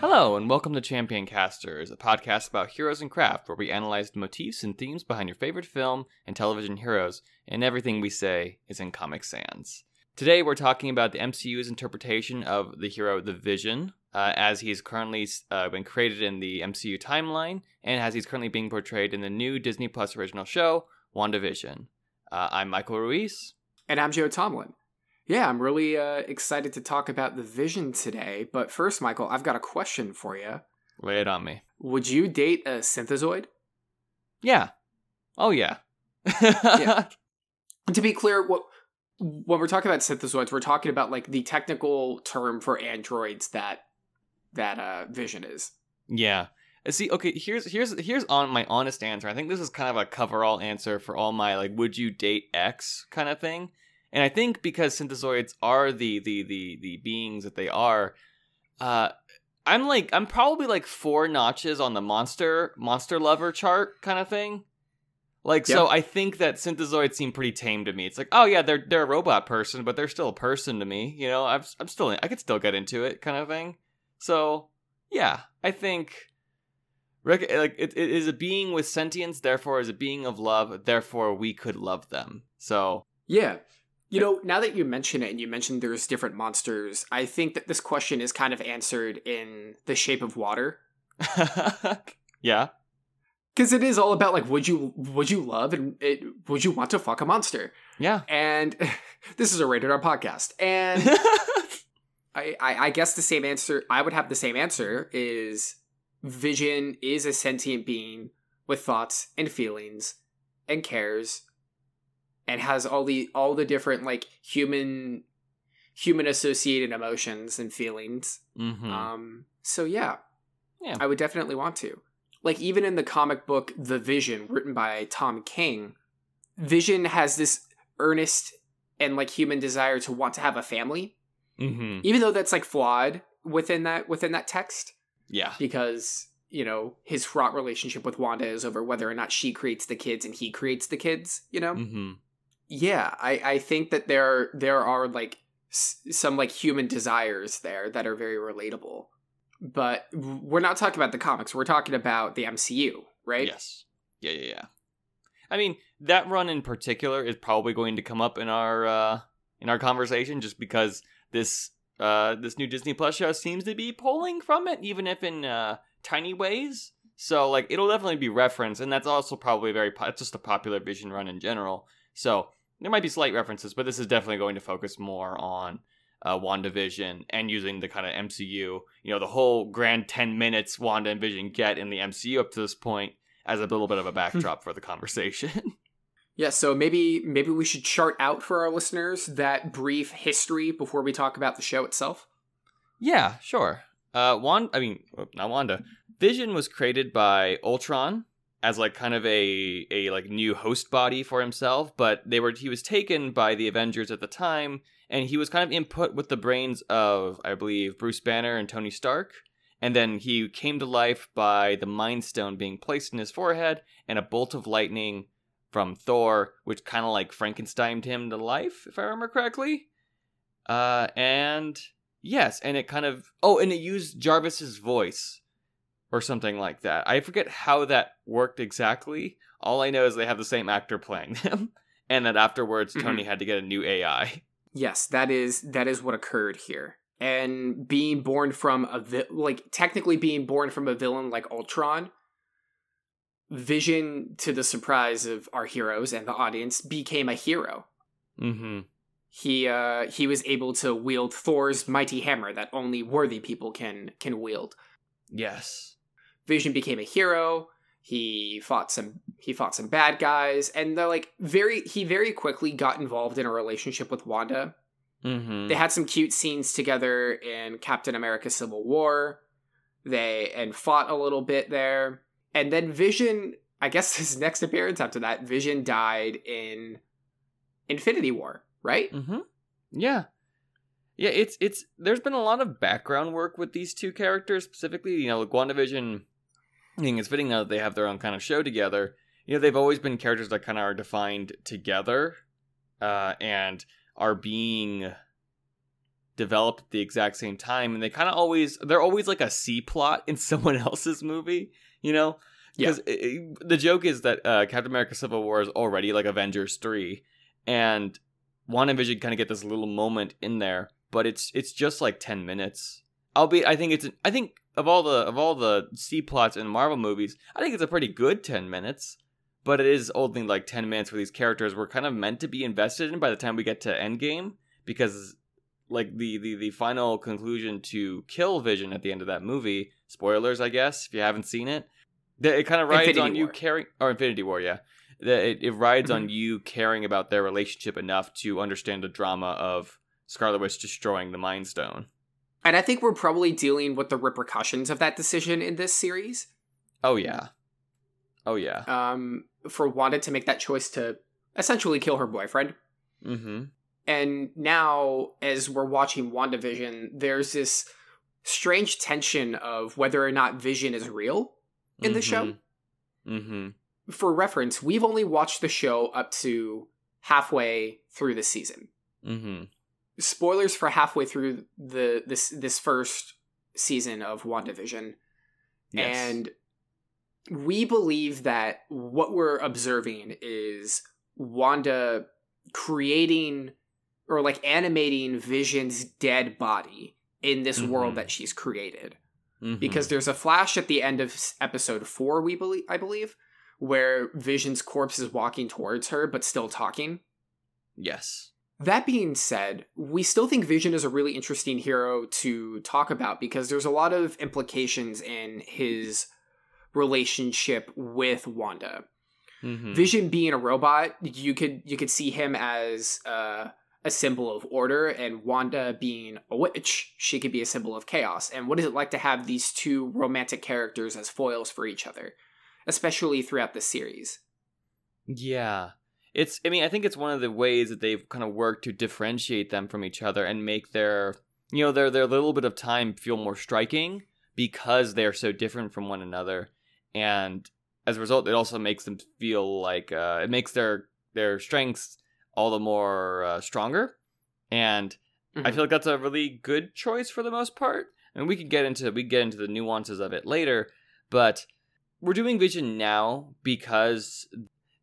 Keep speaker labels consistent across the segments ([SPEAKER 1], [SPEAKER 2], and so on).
[SPEAKER 1] Hello, and welcome to Champion Casters, a podcast about heroes and craft, where we analyze the motifs and themes behind your favorite film and television heroes, and everything we say is in Comic Sans. Today, we're talking about the MCU's interpretation of the hero The Vision, uh, as he's currently uh, been created in the MCU timeline, and as he's currently being portrayed in the new Disney Plus original show, WandaVision. Uh, I'm Michael Ruiz.
[SPEAKER 2] And I'm Joe Tomlin. Yeah, I'm really uh, excited to talk about the vision today. But first, Michael, I've got a question for you.
[SPEAKER 1] Lay it on me.
[SPEAKER 2] Would you date a synthezoid?
[SPEAKER 1] Yeah. Oh yeah.
[SPEAKER 2] yeah. To be clear, what when we're talking about synthezoids, we're talking about like the technical term for androids that that uh, Vision is.
[SPEAKER 1] Yeah. Uh, see, okay, here's here's here's on my honest answer. I think this is kind of a cover all answer for all my like would you date X kind of thing. And I think because synthezoids are the the the the beings that they are, uh, I'm like I'm probably like four notches on the monster monster lover chart kind of thing. Like yep. so, I think that synthezoids seem pretty tame to me. It's like, oh yeah, they're they're a robot person, but they're still a person to me. You know, I'm I'm still I could still get into it, kind of thing. So yeah, I think like it, it is a being with sentience, therefore is a being of love, therefore we could love them. So
[SPEAKER 2] yeah, you know, now that you mention it and you mentioned there's different monsters, I think that this question is kind of answered in The Shape of Water.
[SPEAKER 1] yeah.
[SPEAKER 2] Cuz it is all about like would you would you love and it, would you want to fuck a monster?
[SPEAKER 1] Yeah.
[SPEAKER 2] And this is a rated R podcast. And I, I I guess the same answer I would have the same answer is Vision is a sentient being with thoughts and feelings and cares and has all the all the different like human human associated emotions and feelings.
[SPEAKER 1] Mm-hmm.
[SPEAKER 2] Um, so yeah,
[SPEAKER 1] yeah,
[SPEAKER 2] I would definitely want to. Like even in the comic book The Vision, written by Tom King, Vision has this earnest and like human desire to want to have a family,
[SPEAKER 1] mm-hmm.
[SPEAKER 2] even though that's like flawed within that within that text.
[SPEAKER 1] Yeah,
[SPEAKER 2] because you know his fraught relationship with Wanda is over whether or not she creates the kids and he creates the kids. You know.
[SPEAKER 1] Mm-hmm
[SPEAKER 2] yeah, I I think that there there are like s- some like human desires there that are very relatable. But we're not talking about the comics. We're talking about the MCU, right?
[SPEAKER 1] Yes. Yeah, yeah, yeah. I mean, that run in particular is probably going to come up in our uh in our conversation just because this uh this new Disney Plus show seems to be pulling from it even if in uh tiny ways. So like it'll definitely be referenced and that's also probably very po- just a popular vision run in general. So there might be slight references, but this is definitely going to focus more on uh, WandaVision and using the kind of MCU, you know, the whole grand 10 minutes Wanda and Vision get in the MCU up to this point as a little bit of a backdrop for the conversation.
[SPEAKER 2] Yeah, so maybe maybe we should chart out for our listeners that brief history before we talk about the show itself.
[SPEAKER 1] Yeah, sure. Uh, Wanda, I mean, not Wanda. Vision was created by Ultron, as like kind of a a like new host body for himself, but they were he was taken by the Avengers at the time, and he was kind of input with the brains of I believe Bruce Banner and Tony Stark, and then he came to life by the Mind Stone being placed in his forehead and a bolt of lightning from Thor, which kind of like Frankensteined him to life, if I remember correctly. Uh, and yes, and it kind of oh, and it used Jarvis's voice or something like that. I forget how that worked exactly. All I know is they have the same actor playing them, and that afterwards mm-hmm. Tony had to get a new AI.
[SPEAKER 2] Yes, that is that is what occurred here. And being born from a vi- like technically being born from a villain like Ultron, Vision, to the surprise of our heroes and the audience, became a hero.
[SPEAKER 1] Mm-hmm.
[SPEAKER 2] He uh he was able to wield Thor's mighty hammer that only worthy people can can wield.
[SPEAKER 1] Yes.
[SPEAKER 2] Vision became a hero. He fought some he fought some bad guys, and they're like very he very quickly got involved in a relationship with Wanda.
[SPEAKER 1] Mm-hmm.
[SPEAKER 2] They had some cute scenes together in Captain America: Civil War. They and fought a little bit there, and then Vision. I guess his next appearance after that, Vision died in Infinity War, right?
[SPEAKER 1] Mm-hmm. Yeah, yeah. It's it's there's been a lot of background work with these two characters specifically. You know, like WandaVision I think it's fitting now that they have their own kind of show together. You know, they've always been characters that kind of are defined together, uh, and are being developed at the exact same time and they kind of always they're always like a C plot in someone else's movie, you know? Because the joke is that uh, Captain America Civil War is already like Avengers 3 and WandaVision kind of get this little moment in there, but it's it's just like 10 minutes. I'll be I think it's I think of all the of all the C plots in Marvel movies, I think it's a pretty good 10 minutes. But it is only like 10 minutes where these characters were kind of meant to be invested in by the time we get to Endgame because like the, the the final conclusion to kill Vision at the end of that movie. Spoilers, I guess, if you haven't seen it. That It kind of rides Infinity on War. you caring, or Infinity War, yeah. It, it rides mm-hmm. on you caring about their relationship enough to understand the drama of Scarlet Witch destroying the Mind Stone.
[SPEAKER 2] And I think we're probably dealing with the repercussions of that decision in this series.
[SPEAKER 1] Oh yeah. Oh yeah.
[SPEAKER 2] Um, for Wanda to make that choice to essentially kill her boyfriend.
[SPEAKER 1] Mm-hmm.
[SPEAKER 2] And now, as we're watching WandaVision, there's this strange tension of whether or not Vision is real in mm-hmm. the show.
[SPEAKER 1] Mm-hmm. mm-hmm.
[SPEAKER 2] For reference, we've only watched the show up to halfway through the season. Spoilers for halfway through the this this first season of WandaVision. Yes. And we believe that what we're observing is Wanda creating or like animating Vision's dead body in this mm-hmm. world that she's created. Mm-hmm. Because there's a flash at the end of episode 4 we believe I believe where Vision's corpse is walking towards her but still talking.
[SPEAKER 1] Yes.
[SPEAKER 2] That being said, we still think Vision is a really interesting hero to talk about because there's a lot of implications in his relationship with Wanda. Mm-hmm. Vision being a robot, you could you could see him as uh, a symbol of order, and Wanda being a witch, she could be a symbol of chaos. And what is it like to have these two romantic characters as foils for each other, especially throughout the series?
[SPEAKER 1] Yeah. It's I mean, I think it's one of the ways that they've kind of worked to differentiate them from each other and make their you know, their their little bit of time feel more striking because they're so different from one another. And as a result, it also makes them feel like uh, it makes their their strengths all the more uh, stronger. And mm-hmm. I feel like that's a really good choice for the most part. And we can get into we get into the nuances of it later, but we're doing Vision now because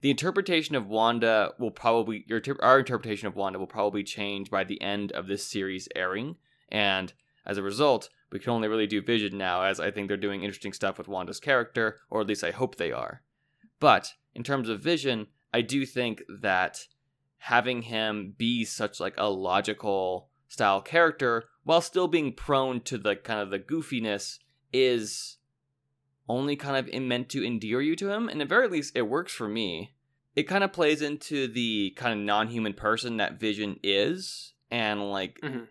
[SPEAKER 1] the interpretation of Wanda will probably your our interpretation of Wanda will probably change by the end of this series airing, and as a result, we can only really do Vision now, as I think they're doing interesting stuff with Wanda's character, or at least I hope they are. But in terms of Vision, I do think that having him be such like a logical style character while still being prone to the kind of the goofiness is only kind of meant to endear you to him and at very least it works for me it kind of plays into the kind of non-human person that vision is and like mm-hmm.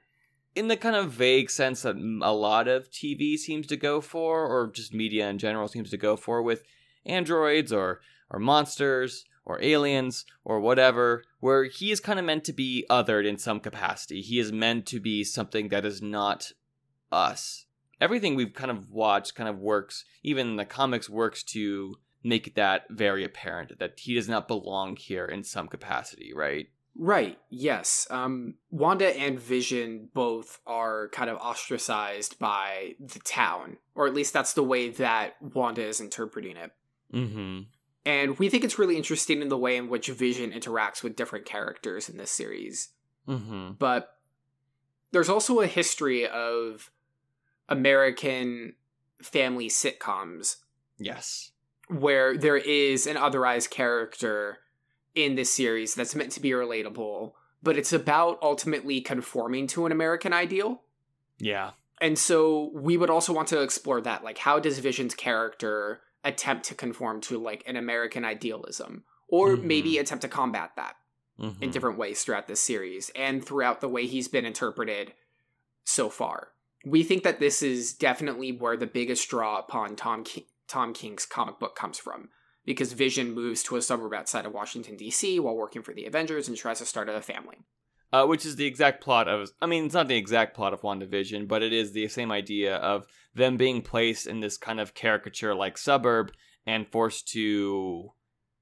[SPEAKER 1] in the kind of vague sense that a lot of tv seems to go for or just media in general seems to go for with androids or or monsters or aliens or whatever, where he is kind of meant to be othered in some capacity. He is meant to be something that is not us. Everything we've kind of watched kind of works, even the comics works to make that very apparent that he does not belong here in some capacity, right?
[SPEAKER 2] Right, yes. Um, Wanda and Vision both are kind of ostracized by the town, or at least that's the way that Wanda is interpreting it.
[SPEAKER 1] Mm-hmm.
[SPEAKER 2] And we think it's really interesting in the way in which Vision interacts with different characters in this series.
[SPEAKER 1] Mm-hmm.
[SPEAKER 2] But there's also a history of American family sitcoms.
[SPEAKER 1] Yes.
[SPEAKER 2] Where there is an otherized character in this series that's meant to be relatable, but it's about ultimately conforming to an American ideal.
[SPEAKER 1] Yeah.
[SPEAKER 2] And so we would also want to explore that. Like, how does Vision's character attempt to conform to like an American idealism, or mm-hmm. maybe attempt to combat that mm-hmm. in different ways throughout this series and throughout the way he's been interpreted so far. We think that this is definitely where the biggest draw upon Tom King- Tom King's comic book comes from, because Vision moves to a suburb outside of Washington D.C. while working for the Avengers and tries to start a family.
[SPEAKER 1] Uh, which is the exact plot of. I mean, it's not the exact plot of WandaVision, but it is the same idea of them being placed in this kind of caricature like suburb and forced to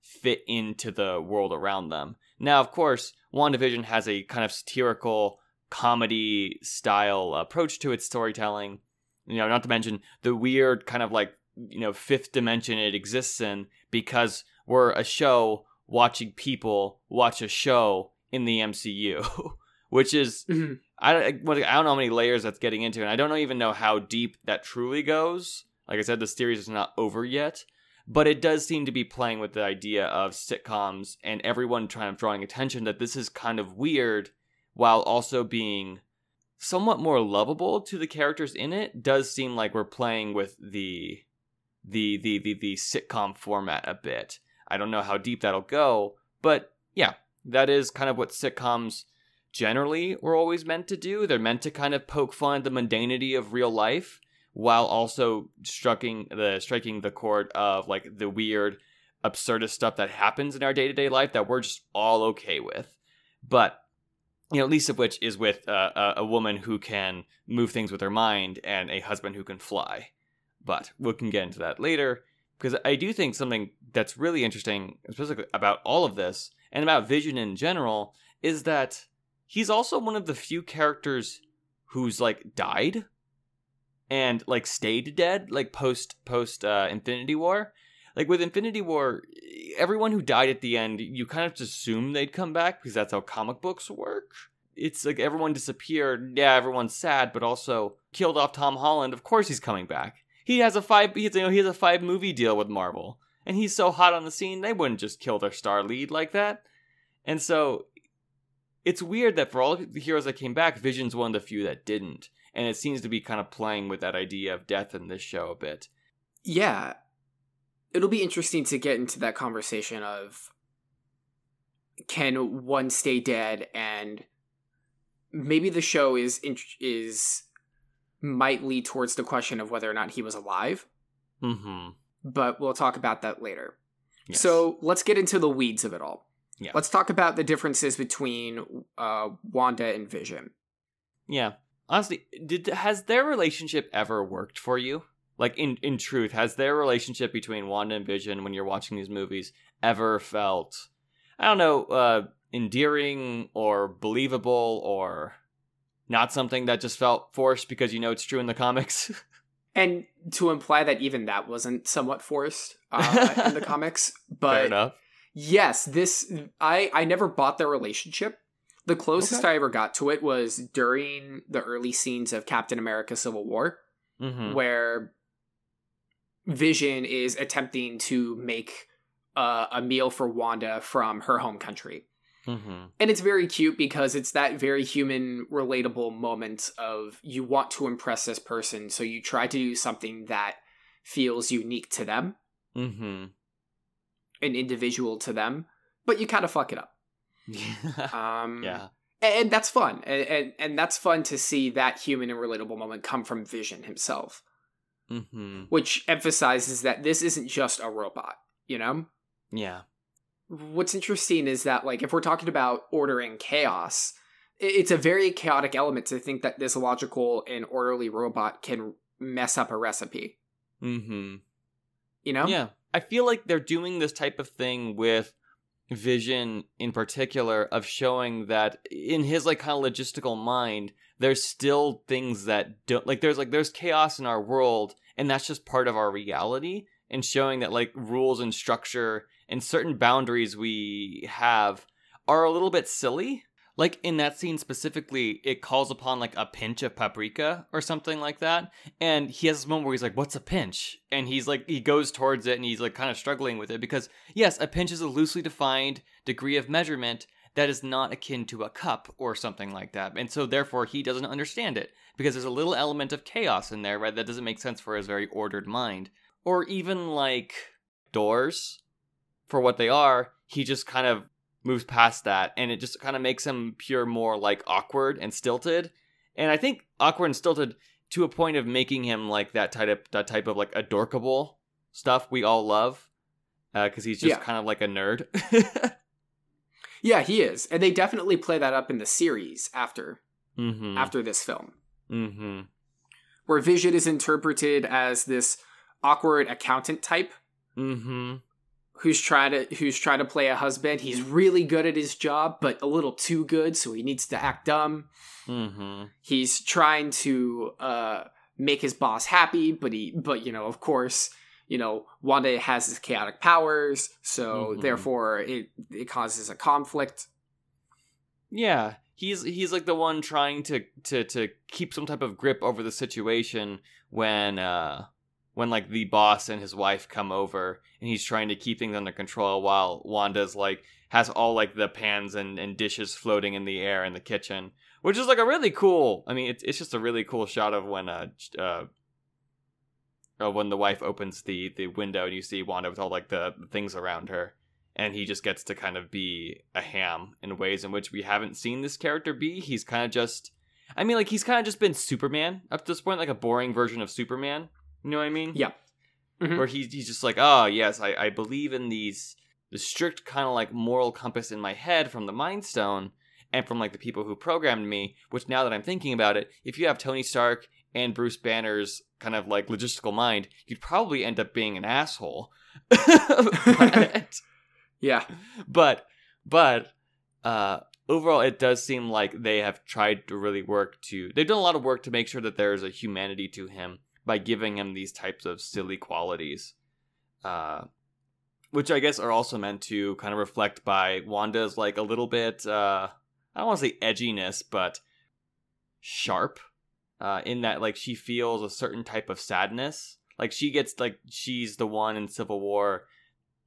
[SPEAKER 1] fit into the world around them. Now, of course, WandaVision has a kind of satirical comedy style approach to its storytelling. You know, not to mention the weird kind of like you know fifth dimension it exists in because we're a show watching people watch a show in the MCU, which is
[SPEAKER 2] Mhm.
[SPEAKER 1] I, I I don't know how many layers that's getting into, and I don't even know how deep that truly goes. Like I said, the series is not over yet, but it does seem to be playing with the idea of sitcoms and everyone trying to drawing attention that this is kind of weird, while also being somewhat more lovable to the characters in it. Does seem like we're playing with the the the the, the sitcom format a bit. I don't know how deep that'll go, but yeah, that is kind of what sitcoms generally were always meant to do. They're meant to kind of poke fun at the mundanity of real life while also striking the striking the chord of like the weird absurdist stuff that happens in our day-to-day life that we're just all okay with. But you know, least of which is with uh, a, a woman who can move things with her mind and a husband who can fly. But we can get into that later because I do think something that's really interesting, especially about all of this and about Vision in general, is that he's also one of the few characters who's like died and like stayed dead, like post post uh, Infinity War. Like with Infinity War, everyone who died at the end, you kind of just assume they'd come back because that's how comic books work. It's like everyone disappeared. Yeah, everyone's sad, but also killed off Tom Holland. Of course he's coming back. He has a five. He's, you know, he has a five movie deal with Marvel, and he's so hot on the scene. They wouldn't just kill their star lead like that. And so, it's weird that for all the heroes that came back, Vision's one of the few that didn't, and it seems to be kind of playing with that idea of death in this show a bit.
[SPEAKER 2] Yeah. It'll be interesting to get into that conversation of can one stay dead and maybe the show is is might lead towards the question of whether or not he was alive,
[SPEAKER 1] Mm-hmm.
[SPEAKER 2] but we'll talk about that later. So, let's get into the weeds of it all.
[SPEAKER 1] Yeah.
[SPEAKER 2] Let's talk about the differences between uh, Wanda and Vision.
[SPEAKER 1] Yeah. Honestly, did has their relationship ever worked for you? Like in in truth, has their relationship between Wanda and Vision when you're watching these movies ever felt I don't know, uh endearing or believable or not something that just felt forced because you know it's true in the comics?
[SPEAKER 2] And to imply that even that wasn't somewhat forced uh, in the comics,
[SPEAKER 1] Fair
[SPEAKER 2] but
[SPEAKER 1] enough.
[SPEAKER 2] yes, this I I never bought their relationship. The closest
[SPEAKER 1] Okay.
[SPEAKER 2] I ever got to it was during the early scenes of Captain America: Civil War,
[SPEAKER 1] Mm-hmm.
[SPEAKER 2] where Vision is attempting to make uh, a meal for Wanda from her home country.
[SPEAKER 1] Mm-hmm.
[SPEAKER 2] And it's very cute because it's that very human, relatable moment of you want to impress this person, so you try to do something that feels unique to them,
[SPEAKER 1] Mm-hmm.
[SPEAKER 2] and individual to them, but you kind of fuck it up. Um,
[SPEAKER 1] yeah.
[SPEAKER 2] and, and that's fun, and, and and that's fun to see that human and relatable moment come from Vision himself,
[SPEAKER 1] Mm-hmm.
[SPEAKER 2] which emphasizes that this isn't just a robot. You know,
[SPEAKER 1] Yeah.
[SPEAKER 2] what's interesting is that like if we're talking about order and chaos it's a very chaotic element to think that this logical and orderly robot can mess up a recipe
[SPEAKER 1] Mm-hmm.
[SPEAKER 2] you know
[SPEAKER 1] Yeah. I feel like they're doing this type of thing with Vision in particular of showing that in his like kind of logistical mind, there's still things that don't like there's like there's chaos in our world and that's just part of our reality and showing that like rules and structure and certain boundaries we have are a little bit silly. Like in that scene specifically, it calls upon like a pinch of paprika or something like that. And he has this moment where he's like, What's a pinch? And he's like, he goes towards it and he's like kind of struggling with it because, yes, a pinch is a loosely defined degree of measurement that is not akin to a cup or something like that. And so therefore, he doesn't understand it because there's a little element of chaos in there, right? That doesn't make sense for his very ordered mind. Or even like doors for what they are, he just kind of moves past that and it just kind of makes him pure more like awkward and stilted. And I think awkward and stilted to a point of making him like that type of that type of like adorkable stuff we all love because he's just
[SPEAKER 2] Yeah.
[SPEAKER 1] kind of like a nerd.
[SPEAKER 2] yeah he is and they definitely play that up in the series after
[SPEAKER 1] mm-hmm.
[SPEAKER 2] after this film
[SPEAKER 1] Mm-hmm.
[SPEAKER 2] where vision is interpreted as this awkward accountant type
[SPEAKER 1] Mm-hmm.
[SPEAKER 2] Who's trying to who's trying to play a husband. He's really good at his job, but a little too good, so he needs to act dumb.
[SPEAKER 1] Mm-hmm.
[SPEAKER 2] He's trying to uh, make his boss happy, but he but you know, of course, you know, Wanda has his chaotic powers, so
[SPEAKER 1] Mhm.
[SPEAKER 2] therefore it it causes a conflict.
[SPEAKER 1] Yeah, he's he's like the one trying to to to keep some type of grip over the situation when uh when like the boss and his wife come over and he's trying to keep things under control while Wanda's like has all like the pans and, and dishes floating in the air in the kitchen, which is like a really cool. I mean, it's it's just a really cool shot of when uh uh. uh, when the wife opens the the window and you see Wanda with all like the, the things around her, and he just gets to kind of be a ham in ways in which we haven't seen this character be. He's kind of just, I mean, like he's kind of just been Superman up to this point, like a boring version of Superman. You know what I mean?
[SPEAKER 2] Yeah. Mhm.
[SPEAKER 1] Where he's he's just like, oh yes, I I believe in these the strict kind of like moral compass in my head from the Mind Stone and from like the people who programmed me. Which now that I'm thinking about it, if you have Tony Stark and Bruce Banner's kind of like logistical mind, you'd probably end up being an asshole. but,
[SPEAKER 2] Yeah.
[SPEAKER 1] but but uh overall it does seem like they have tried to really work to they've done a lot of work to make sure that there's a humanity to him by giving him these types of silly qualities uh which i guess are also meant to kind of reflect by wanda's like a little bit uh i don't want to say edginess but sharp uh in that like she feels a certain type of sadness. Like she gets like she's the one in civil war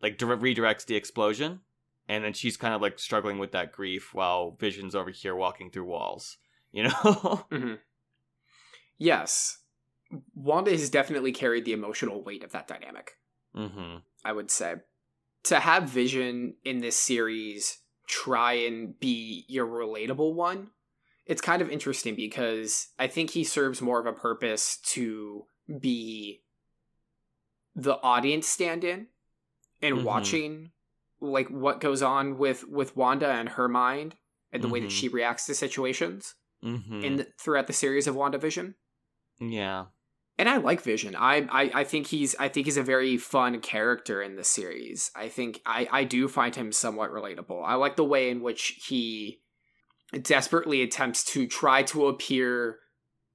[SPEAKER 1] like dire- redirects the explosion and then she's kind of like struggling with that grief while vision's over here walking through walls you know?
[SPEAKER 2] Hmm Yes. Wanda has definitely carried the emotional weight of that dynamic.
[SPEAKER 1] mm-hmm
[SPEAKER 2] I would say. To have Vision in this series try and be your relatable one, it's kind of interesting because I think he serves more of a purpose to be the audience stand in and
[SPEAKER 1] Mhm.
[SPEAKER 2] watching like what goes on with with Wanda and her mind and the way that
[SPEAKER 1] Mhm.
[SPEAKER 2] she reacts to situations
[SPEAKER 1] mm-hmm
[SPEAKER 2] in the, throughout the series of WandaVision
[SPEAKER 1] yeah
[SPEAKER 2] and I like Vision. I, I I think he's I think he's a very fun character in the series. I think I I do find him somewhat relatable. I like the way in which he desperately attempts to try to appear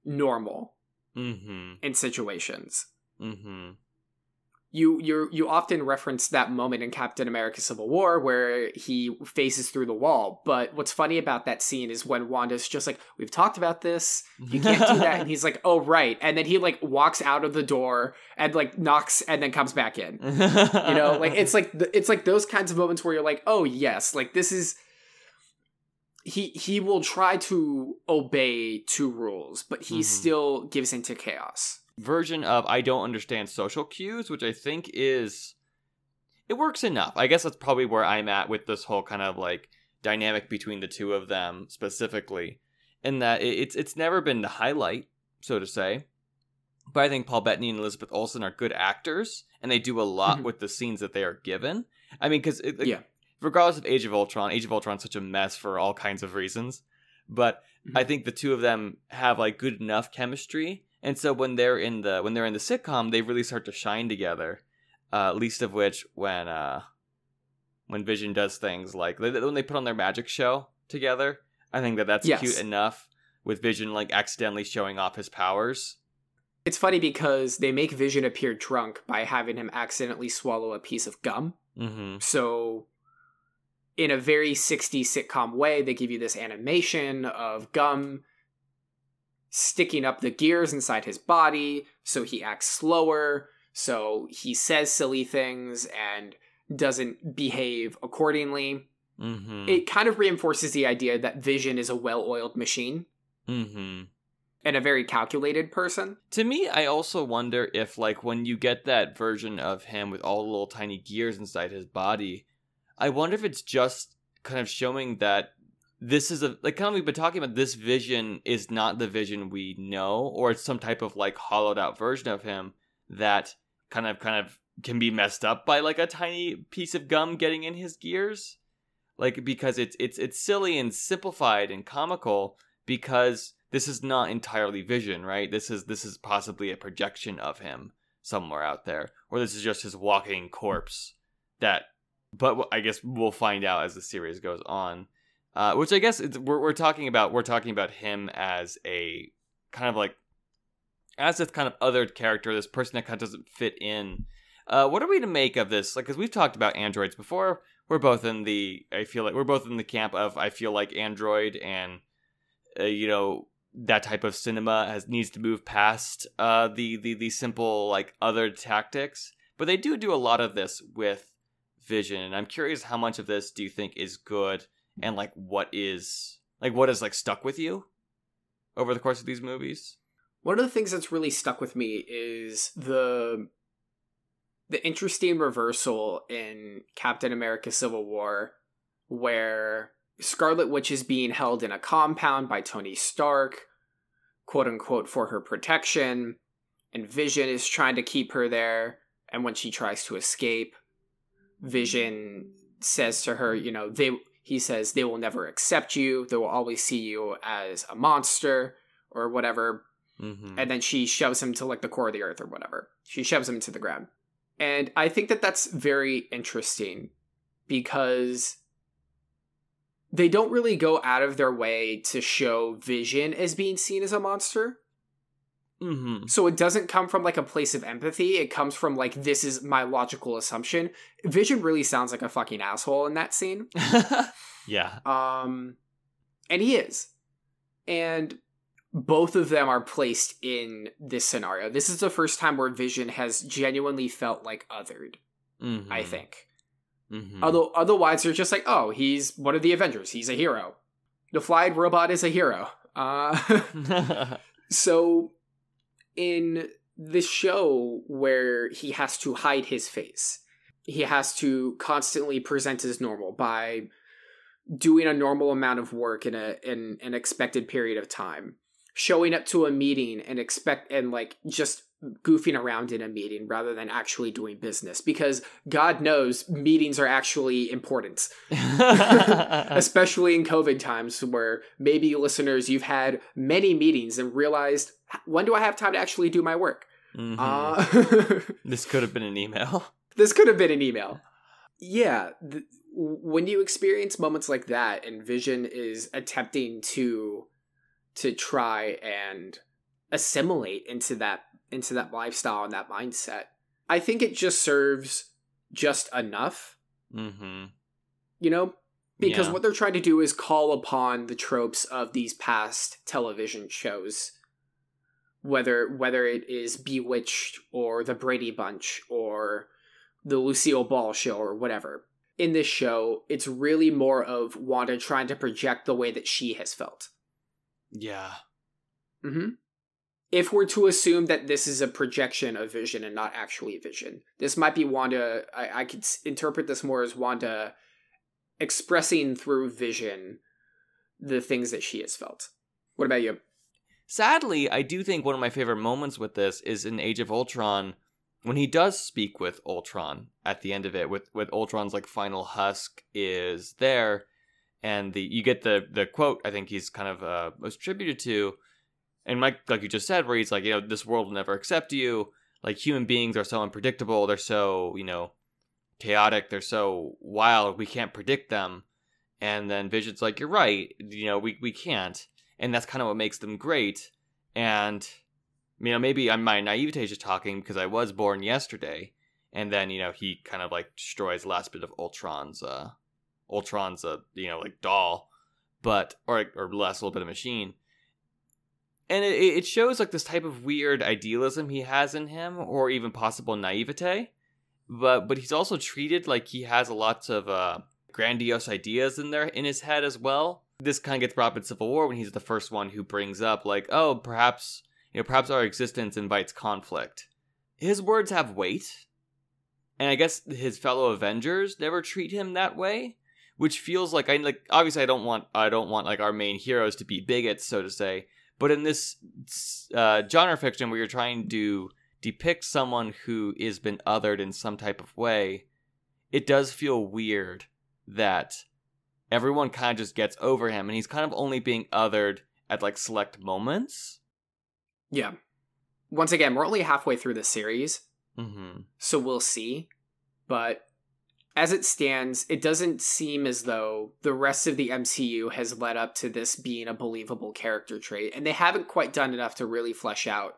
[SPEAKER 2] normal
[SPEAKER 1] mm-hmm
[SPEAKER 2] in situations.
[SPEAKER 1] mm-hmm
[SPEAKER 2] You you you often reference that moment in Captain America: Civil War where he faces through the wall. But what's funny about that scene is when Wanda's just like, "We've talked about this. You can't do that," and he's like, "Oh right," and then he like walks out of the door and like knocks and then comes back in. You know, like it's like it's like those kinds of moments where you're like, "Oh yes, like this is." He he will try to obey two rules, but he
[SPEAKER 1] Mhm.
[SPEAKER 2] still gives into chaos.
[SPEAKER 1] Version of I don't understand social cues, which I think is it works enough. I guess that's probably where I'm at with this whole kind of like dynamic between the two of them specifically, in that it's it's never been the highlight, so to say. But I think Paul Bettany and Elizabeth Olsen are good actors, and they do a lot
[SPEAKER 2] Mhm.
[SPEAKER 1] with the scenes that they are given. I mean, because
[SPEAKER 2] Yeah.
[SPEAKER 1] regardless of Age of Ultron, Age of Ultron's such a mess for all kinds of reasons. But
[SPEAKER 2] Mhm.
[SPEAKER 1] I think the two of them have like good enough chemistry, and so when they're in the when they're in the sitcom, they really start to shine together. Uh, least of which when uh, when Vision does things like when they put on their magic show together. I think that that's
[SPEAKER 2] Yes.
[SPEAKER 1] cute enough with Vision like accidentally showing off his powers.
[SPEAKER 2] It's funny because they make Vision appear drunk by having him accidentally swallow a piece of gum.
[SPEAKER 1] Mm-hmm.
[SPEAKER 2] So, in a very 60s sitcom way, they give you this animation of gum sticking up the gears inside his body, so he acts slower, so he says silly things and doesn't behave accordingly.
[SPEAKER 1] Mm-hmm.
[SPEAKER 2] It kind of reinforces the idea that Vision is a well oiled machine
[SPEAKER 1] mm-hmm.
[SPEAKER 2] and a very calculated person.
[SPEAKER 1] To me, I also wonder if, like, when you get that version of him with all the little tiny gears inside his body, I wonder if it's just kind of showing that this is a like kind of we've been talking about this vision is not the vision we know, or it's some type of like hollowed out version of him that kind of kind of can be messed up by like a tiny piece of gum getting in his gears. Like because it's it's it's silly and simplified and comical because this is not entirely vision, right? This is this is possibly a projection of him somewhere out there, or this is just his walking corpse that, but I guess we'll find out as the series goes on. Uh, which I guess we're we're talking about we're talking about him as a kind of like as this kind of other character, this person that kind of doesn't fit in. Uh, what are we to make of this? Like, because we've talked about androids before. We're both in the. I feel like we're both in the camp of I feel like android and uh, you know that type of cinema has needs to move past uh, the the the simple like other tactics. But they do do a lot of this with Vision, and I'm curious how much of this do you think is good, and like what is like what is like stuck with you over the course of these movies.
[SPEAKER 2] One of the things that's really stuck with me is the the interesting reversal in Captain America Civil War where Scarlet Witch is being held in a compound by Tony Stark, quote unquote, for her protection, and Vision is trying to keep her there. And when she tries to escape, Vision says to her, you know, they he says they will never accept you. They will always see you as a monster or whatever. Mm-hmm. And then she shoves him to like the core of the earth or whatever. She shoves him to the ground. And I think that that's very interesting because they don't really go out of their way to show Vision as being seen as a monster. Mm-hmm. So it doesn't come from like a place of empathy. It comes from like this is my logical assumption. Vision really sounds like a fucking asshole in that scene.
[SPEAKER 1] yeah.
[SPEAKER 2] Um, and he is, and both of them are placed in this scenario. This is the first time where Vision has genuinely felt like othered. Mm-hmm. I think. Mm-hmm. Although otherwise they're just like, oh, he's one of the Avengers. He's a hero. The flying robot is a hero. Uh, so in this show where he has to hide his face, he has to constantly present as normal by doing a normal amount of work in a in an expected period of time showing up to a meeting and expect and like just goofing around in a meeting rather than actually doing business because god knows meetings are actually important. Especially in covid times where maybe listeners you've had many meetings and realized when do i have time to actually do my work? Mm-hmm.
[SPEAKER 1] uh, this could have been an email.
[SPEAKER 2] This could have been an email. Yeah th- when you experience moments like that and vision is attempting to to try and assimilate into that into that lifestyle and that mindset. I think it just serves just enough. Mm-hmm. You know, because yeah. what they're trying to do is call upon the tropes of these past television shows, whether whether it is Bewitched or the Brady Bunch or the Lucille Ball show or whatever. In this show, it's really more of Wanda trying to project the way that she has felt.
[SPEAKER 1] Yeah.
[SPEAKER 2] Mm-hmm if we're to assume that this is a projection of Vision and not actually Vision, this might be Wanda. I, I could interpret this more as Wanda expressing through Vision the things that she has felt. What about you?
[SPEAKER 1] Sadly, I do think one of my favorite moments with this is in Age of Ultron when he does speak with Ultron at the end of it, with with Ultron's like final husk is there, and the you get the the quote I think he's kind of uh, was attributed to and Mike, like you just said, where he's like, you know, this world will never accept you. Like human beings are so unpredictable. They're so, you know, chaotic. They're so wild. We can't predict them. And then Vision's like, you're right. You know, we, we can't. And that's kind of what makes them great. And, you know, maybe I'm my naivete is just talking because I was born yesterday. And then, you know, he kind of like destroys the last bit of Ultron's, uh, Ultron's, uh, you know, like doll, but, or, or a little bit of machine and it, it shows like this type of weird idealism he has in him or even possible naivete. But but he's also treated like he has a lots of uh, grandiose ideas in there in his head as well. This kind of gets brought up in civil war when he's the first one who brings up like oh perhaps you know perhaps our existence invites conflict. His words have weight. And i guess his fellow avengers never treat him that way which feels like i like obviously i don't want i don't want like our main heroes to be bigots so to say but in this uh, genre fiction where you're trying to depict someone who has been othered in some type of way, it does feel weird that everyone kind of just gets over him and he's kind of only being othered at like select moments.
[SPEAKER 2] Yeah. Once again, we're only halfway through the series. Mm-hmm. So we'll see. But as it stands, it doesn't seem as though the rest of the MCU has led up to this being a believable character trait, and they haven't quite done enough to really flesh out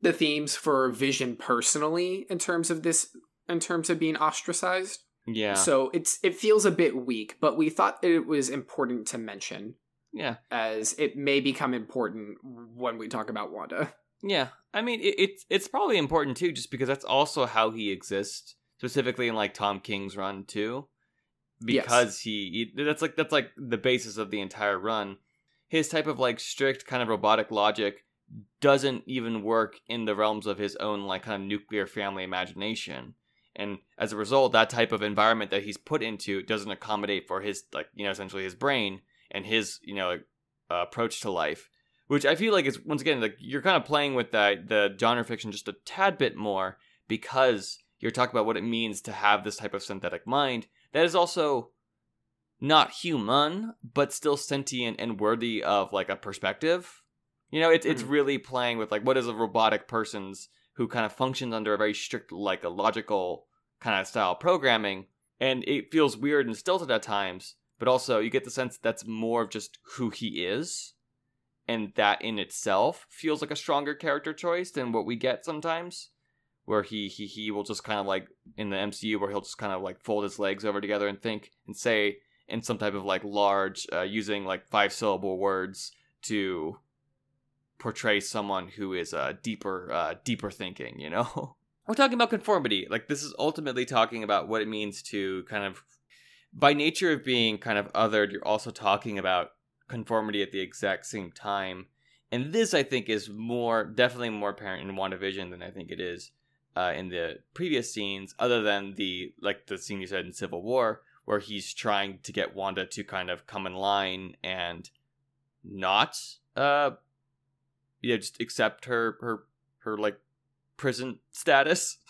[SPEAKER 2] the themes for Vision personally in terms of this in terms of being ostracized.
[SPEAKER 1] Yeah.
[SPEAKER 2] So it's it feels a bit weak, but we thought it was important to mention
[SPEAKER 1] yeah.
[SPEAKER 2] as it may become important when we talk about Wanda.
[SPEAKER 1] Yeah. I mean, it, it's it's probably important too, just because that's also how he exists, specifically in like Tom King's run too.
[SPEAKER 2] Yes.
[SPEAKER 1] Because he, he that's like that's like the basis of the entire run. His type of like strict kind of robotic logic doesn't even work in the realms of his own like kind of nuclear family imagination and as a result that type of environment that he's put into doesn't accommodate for his like you know essentially his brain and his you know uh, approach to life which i feel like is once again like you're kind of playing with that the genre fiction just a tad bit more because you're talking about what it means to have this type of synthetic mind that is also not human but still sentient and worthy of like a perspective. You know it's it's
[SPEAKER 2] Mhm.
[SPEAKER 1] really playing with like what is a robotic person's who kind of functions under a very strict like a logical kind of style programming. And it feels weird and stilted at times but also you get the sense that's more of just who he is. And that in itself feels like a stronger character choice than what we get sometimes where he he he will just kind of like in the MCU where he'll just kind of like fold his legs over together and think and say in some type of like large uh, using like five syllable words to portray someone who is uh, deeper uh, deeper thinking you know? We're talking about conformity. Like this is ultimately talking about what it means to kind of by nature of being kind of othered you're also talking about conformity at the exact same time. And this i think is more definitely more apparent in wandavision than i think it is uh, in the previous scenes other than the like the scene you said in civil war where he's trying to get wanda to kind of come in line and not uh yeah just accept her her her like prison status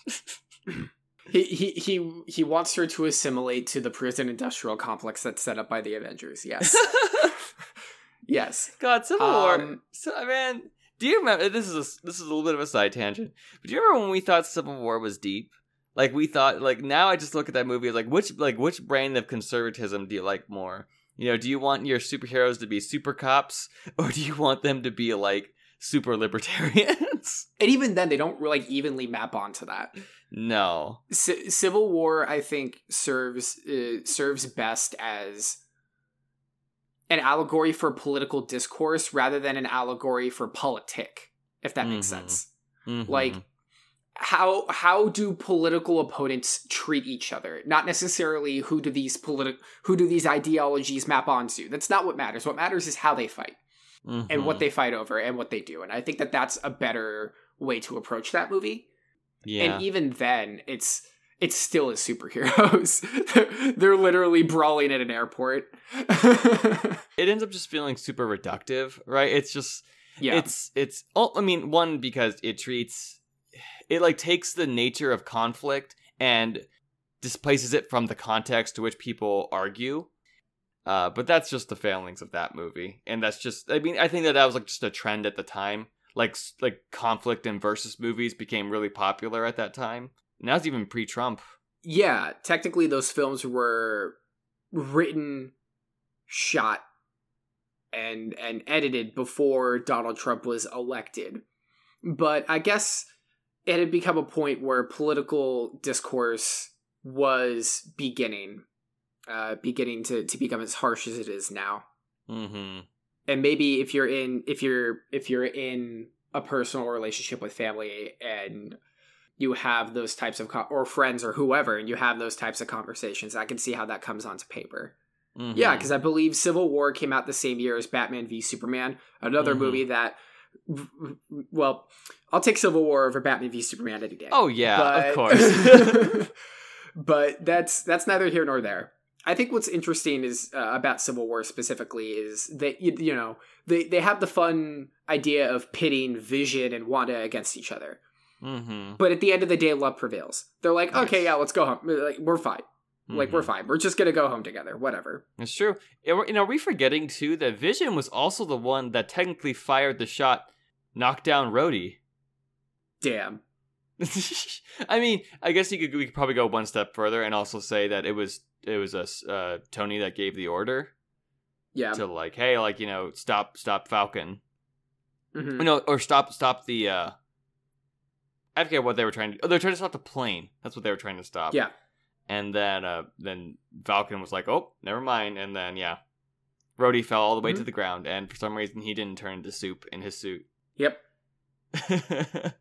[SPEAKER 2] He he he he wants her to assimilate to the prison industrial complex that's set up by the Avengers. Yes. yes.
[SPEAKER 1] God, Civil War.
[SPEAKER 2] Um,
[SPEAKER 1] So, man, do you remember? This is a, this is a little bit of a side tangent. But do you remember when we thought Civil War was deep? Like we thought. Like now, I just look at that movie like which like which brand of conservatism do you like more? You know, do you want your superheroes to be super cops, or do you want them to be like super libertarians?
[SPEAKER 2] And even then they don't like evenly map onto that.
[SPEAKER 1] no.
[SPEAKER 2] C- Civil War I think serves uh, serves best as an allegory for political discourse rather than an allegory for politic, if that makes
[SPEAKER 1] Mhm.
[SPEAKER 2] sense.
[SPEAKER 1] Mhm.
[SPEAKER 2] Like how how do political opponents treat each other? Not necessarily who do these politi- who do these ideologies map onto. That's not what matters. What matters is how they fight and what
[SPEAKER 1] Mhm.
[SPEAKER 2] they fight over and what they do. And I think that that's a better way to approach that movie.
[SPEAKER 1] yeah.
[SPEAKER 2] And even then, it's it's still as superheroes. they're, they're literally brawling at an airport.
[SPEAKER 1] it ends up just feeling super reductive, right? It's just
[SPEAKER 2] yeah.
[SPEAKER 1] it's it's oh, i mean one because it treats it like takes the nature of conflict and displaces it from the context to which people argue uh, but that's just the failings of that movie and that's just i mean i think that that was like just a trend at the time like like conflict and versus movies became really popular at that time and that was even pre-trump
[SPEAKER 2] yeah, technically those films were written, shot, and and edited before Donald Trump was elected. But I guess it had become a point where political discourse was beginning, uh, beginning to, to become as harsh as it is now.
[SPEAKER 1] mm-hmm
[SPEAKER 2] And maybe if you're in if you're if you're in a personal relationship with family and you have those types of co- or friends or whoever and you have those types of conversations. I can see how that comes onto paper.
[SPEAKER 1] Mm-hmm.
[SPEAKER 2] yeah because i believe civil war came out the same year as batman v superman another
[SPEAKER 1] Mhm.
[SPEAKER 2] movie that well i'll take civil war over batman v superman any day.
[SPEAKER 1] Oh yeah of course.
[SPEAKER 2] But that's that's neither here nor there. I think what's interesting is uh, about civil war specifically is that you, you know they, they have the fun idea of pitting vision and wanda against each other
[SPEAKER 1] mm-hmm.
[SPEAKER 2] but at the end of the day, love prevails. They're like,
[SPEAKER 1] Nice.
[SPEAKER 2] okay, yeah, let's go home. Like, we're fine. Like, we're
[SPEAKER 1] Mhm.
[SPEAKER 2] fine. We're just gonna go home together. Whatever.
[SPEAKER 1] It's true. And You know, are we forgetting too that Vision was also the one that technically fired the shot, knocked down Rhodey?
[SPEAKER 2] Damn.
[SPEAKER 1] I mean, I guess you could we could probably go one step further and also say that it was it was us uh, Tony that gave the order
[SPEAKER 2] Yeah.
[SPEAKER 1] to like, hey, like you know, stop stop Falcon,
[SPEAKER 2] Mhm.
[SPEAKER 1] no, or stop stop the. uh I forget what they were trying to. Oh, they were trying to stop the plane. That's what they were trying to stop.
[SPEAKER 2] Yeah.
[SPEAKER 1] And then uh then Falcon was like, oh, never mind. And then yeah, Rhodey fell all the way to
[SPEAKER 2] Mhm.
[SPEAKER 1] the ground, and for some reason he didn't turn to soup in his suit.
[SPEAKER 2] Yep.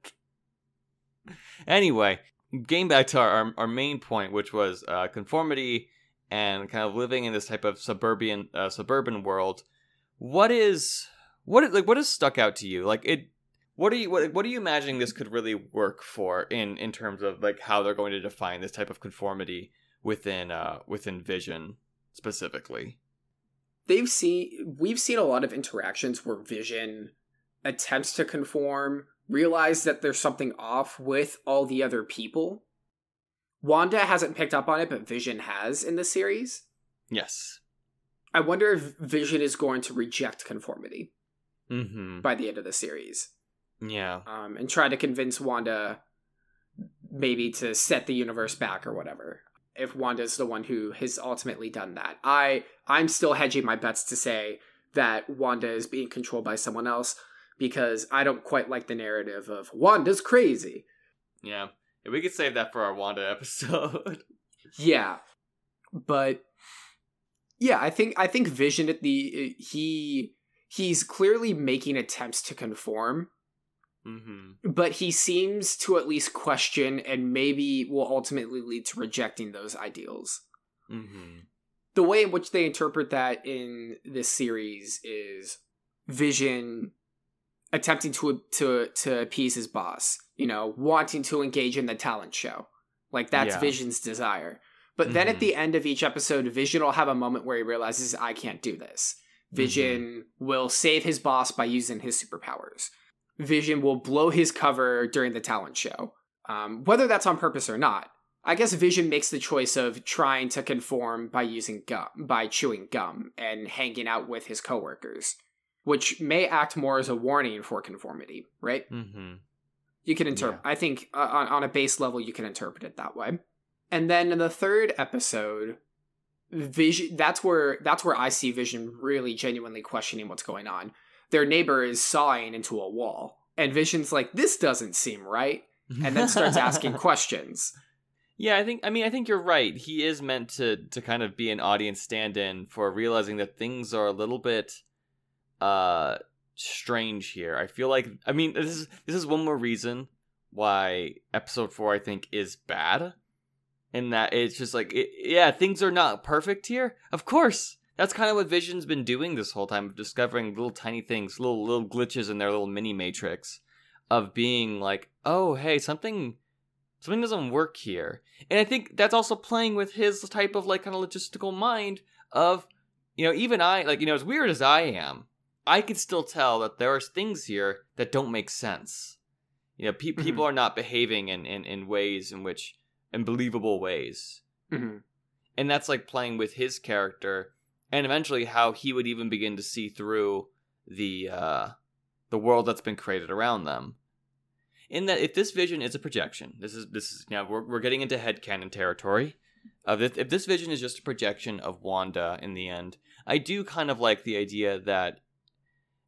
[SPEAKER 1] anyway, getting back to our, our, our main point, which was uh, conformity and kind of living in this type of suburban uh, suburban world. What is what is, like what has stuck out to you? Like it. What are you what, what are you imagining this could really work for in in terms of like how they're going to define this type of conformity within uh within Vision specifically?
[SPEAKER 2] they've seen we've seen a lot of interactions where vision attempts to conform realize that there's something off with all the other people wanda hasn't picked up on it but vision has in the series
[SPEAKER 1] Yes.
[SPEAKER 2] i wonder if vision is going to reject conformity
[SPEAKER 1] Mm-hmm.
[SPEAKER 2] by the end of the series
[SPEAKER 1] Yeah.
[SPEAKER 2] um, and try to convince wanda maybe to set the universe back or whatever if wanda's the one who has ultimately done that i i'm still hedging my bets to say that wanda is being controlled by someone else because i don't quite like the narrative of wanda's crazy
[SPEAKER 1] Yeah. We could save that for our Wanda episode.
[SPEAKER 2] yeah but yeah i think i think vision at the he he's clearly making attempts to conform
[SPEAKER 1] mm-hmm.
[SPEAKER 2] but he seems to at least question and maybe will ultimately lead to rejecting those ideals.
[SPEAKER 1] Mm-hmm.
[SPEAKER 2] The way in which they interpret that in this series is Vision attempting to to to appease his boss, you know, wanting to engage in the talent show. Like that's
[SPEAKER 1] Yeah.
[SPEAKER 2] Vision's desire. But then
[SPEAKER 1] Mhm.
[SPEAKER 2] at the end of each episode, Vision will have a moment where he realizes I can't do this. Vision will save his boss by using his superpowers. Vision will blow his cover during the talent show. Um, whether that's on purpose or not, I guess Vision makes the choice of trying to conform by using gum, by chewing gum and hanging out with his coworkers, which may act more as a warning for conformity, right?
[SPEAKER 1] Mm-hmm.
[SPEAKER 2] You can interpret. I think uh, on on a base level, you can interpret it that way. And then in the third episode, Vision. That's where that's where I see Vision really genuinely questioning what's going on. Their neighbor is sawing into a wall, and Vision's like, "This doesn't seem right," and then starts asking questions.
[SPEAKER 1] Yeah, I think I mean I think you're right. He is meant to to kind of be an audience stand-in for realizing that things are a little bit uh strange here. I feel like I mean this is this is one more reason why episode 4 I think is bad. In that it's just like it, yeah, things are not perfect here. Of course. That's kind of what Vision's been doing this whole time of discovering little tiny things, little little glitches in their little mini matrix of being like, "Oh, hey, something something doesn't work here." And I think that's also playing with his type of like kind of logistical mind of, you know, even I, like, you know, as weird as I am, I could still tell that there are things here that don't make sense. You know, pe-
[SPEAKER 2] Mhm.
[SPEAKER 1] people are not behaving in, in, in ways in which, in believable ways.
[SPEAKER 2] Mhm.
[SPEAKER 1] And that's like playing with his character and eventually how he would even begin to see through the, uh, the world that's been created around them in that if this vision is a projection, this is this is now we're we're getting into headcanon territory. Of if, if this vision is just a projection of Wanda in the end, I do kind of like the idea that